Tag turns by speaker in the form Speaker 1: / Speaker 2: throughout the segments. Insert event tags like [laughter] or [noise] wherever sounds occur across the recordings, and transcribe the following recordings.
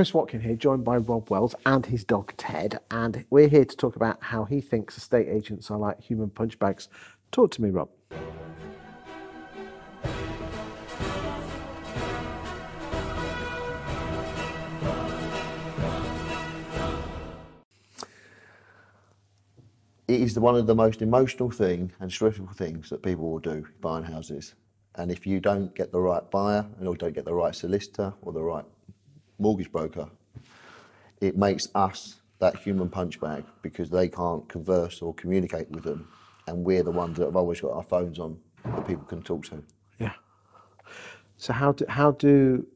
Speaker 1: Chris Watkin here, joined by Rob Wells and his dog Ted, and we're here to talk about how he thinks estate agents are like human punch bags. Talk to me, Rob.
Speaker 2: it is one of the most emotional thing and stressful things that people will do buying houses. And if you don't get the right buyer and or don't get the right solicitor or the right mortgage broker, it makes us that human punchbag because they can't converse or communicate with them. And we're the ones that have always got our phones on that people can talk to.
Speaker 1: Yeah. So how do how do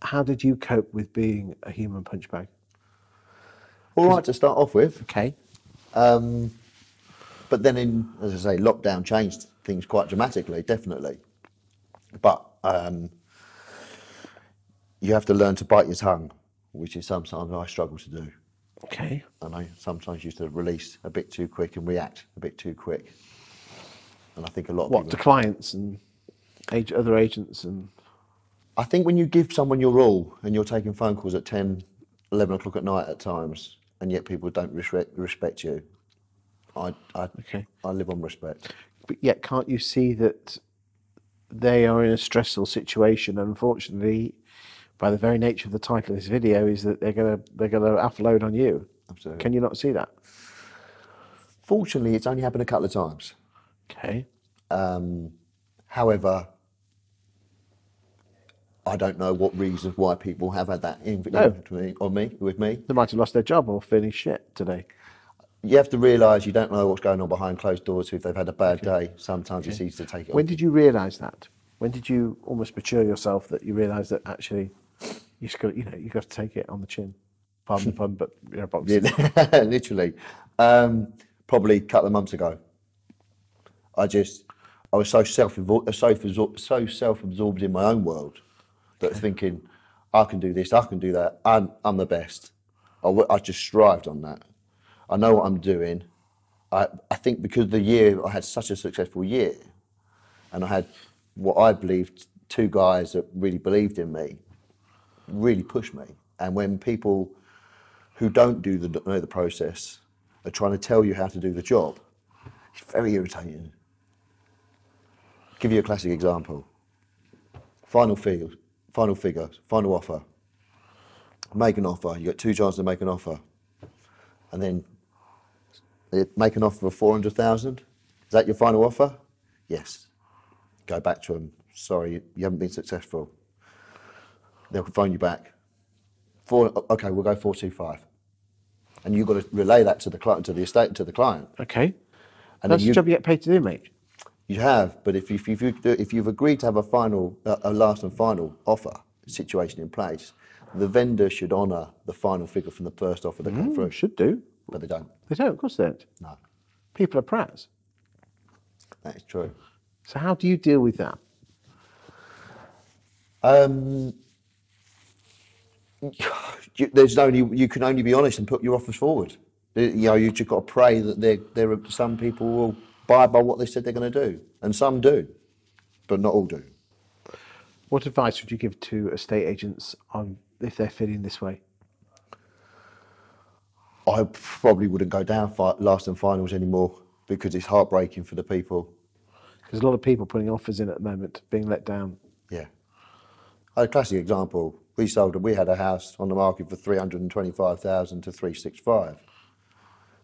Speaker 1: how did you cope with being a human punchbag?
Speaker 2: All right to start off with.
Speaker 1: Okay.
Speaker 2: Um, but then, in as I say, lockdown changed things quite dramatically, definitely. But um, you have to learn to bite your tongue, which is sometimes I struggle to do.
Speaker 1: Okay.
Speaker 2: And I sometimes used to release a bit too quick and react a bit too quick. And I think a lot of
Speaker 1: What to clients and age, other agents and
Speaker 2: I think when you give someone your all and you're taking phone calls at 10, 11 o'clock at night at times, and yet people don't respect, respect you, I, I,
Speaker 1: Okay.
Speaker 2: I live on respect.
Speaker 1: but yet can't you see that they are in a stressful situation unfortunately by the very nature of the title of this video is that they're gonna they're gonna offload on you
Speaker 2: Absolutely.
Speaker 1: can you not see that
Speaker 2: Fortunately, it's only happened a couple of times.
Speaker 1: okay
Speaker 2: Um, however, I don't know what reasons why people have had that in,
Speaker 1: No.
Speaker 2: me, on me with me.
Speaker 1: they might have lost their job or feeling shit today
Speaker 2: You have to realise you don't know what's going on behind closed doors. If they've had a bad day, sometimes it's easy to take it.
Speaker 1: when
Speaker 2: on.
Speaker 1: did you realize that when did you almost mature yourself that you realized that actually you just got you know you got to take it on the chin pardon the pun but you know box [laughs]
Speaker 2: Yeah, [laughs] literally. Um, probably a couple of months ago. I just, I was so self so, so self absorbed in my own world that thinking, I can do this, I can do that, I'm, I'm the best. I, w- I just strived on that. I know what I'm doing. I, I think because the year, I had such a successful year, and I had what I believed two guys that really believed in me, really push me. And when people who don't do the know the process are trying to tell you how to do the job. It's very irritating. Give you a classic example. Final figure, final figure, final offer. Make an offer. You got two chances to make an offer, and then make an offer of four hundred thousand. Is that your final offer? Yes. Go back to them. Sorry, you haven't been successful. They'll phone you back. Four, okay, we'll go four two five, and you've got to relay that to the client, to the estate, to the client.
Speaker 1: okay.
Speaker 2: And
Speaker 1: that's
Speaker 2: then
Speaker 1: the
Speaker 2: you,
Speaker 1: job you get paid to do mate.
Speaker 2: You have, but if you, if you if you've agreed to have a final, a last and final offer situation in place, the vendor should honour the final figure from the first offer that came through,
Speaker 1: should do.
Speaker 2: But they don't.
Speaker 1: they don't of course they don't.
Speaker 2: No,
Speaker 1: people are prats.
Speaker 2: That is true.
Speaker 1: so how do you deal with that?
Speaker 2: Um, [sighs] you, there's only you can only be honest and put your offers forward. You know, you just got to pray that there there are some people will buy by what they said they're going to do, and some do, but not all do.
Speaker 1: What advice would you give to estate agents on if they're feeling this way?
Speaker 2: I probably wouldn't go down fi- last and finals anymore because it's heartbreaking for the people.
Speaker 1: There's a lot of people putting offers in at the moment, being let down.
Speaker 2: Yeah. A classic example. We sold. It, we had a house on the market for three hundred and twenty-five thousand to three six five.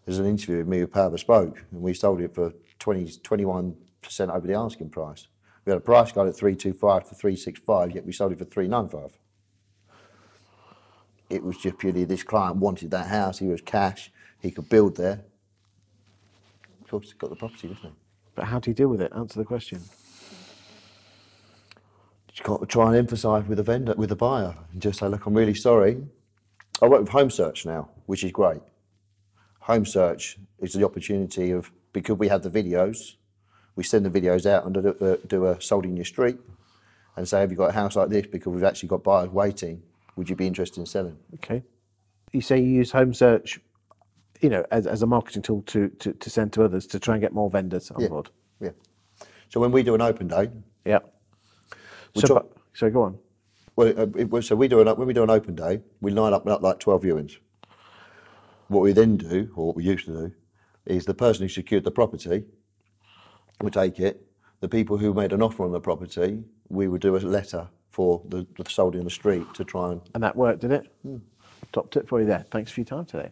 Speaker 2: There's an interview with me with Power Bespoke, and we sold it for 21 percent over the asking price. We had a price guide at three two five to three six five, yet we sold it for three nine five. It was just purely this client wanted that house. He was cash. He could build there. Of course, he got the property, didn't he?
Speaker 1: But how do you deal with it? Answer the question.
Speaker 2: Just got to try and emphasise with a vendor, with a buyer, and just say, look, I'm really sorry. I work with Home Search now, which is great. Home Search is the opportunity of because we have the videos, we send the videos out and do, uh, do a sold in your street, and say, have you got a house like this? Because we've actually got buyers waiting. Would you be interested in selling?
Speaker 1: Okay. You say you use home search, you know, as, as a marketing tool to, to, to send to others to try and get more vendors on
Speaker 2: Yeah.
Speaker 1: board.
Speaker 2: Yeah. So when we do an open day,
Speaker 1: Yeah. So, so go on.
Speaker 2: Well, uh, it so we do an, when we do an open day, we line up like 12 viewings. What we then do, or what we used to do, is the person who secured the property would take it. The people who made an offer on the property, we would do a letter for the, the sold in the street to try and
Speaker 1: And that worked, did it? Top tip for you there. Thanks for your time today.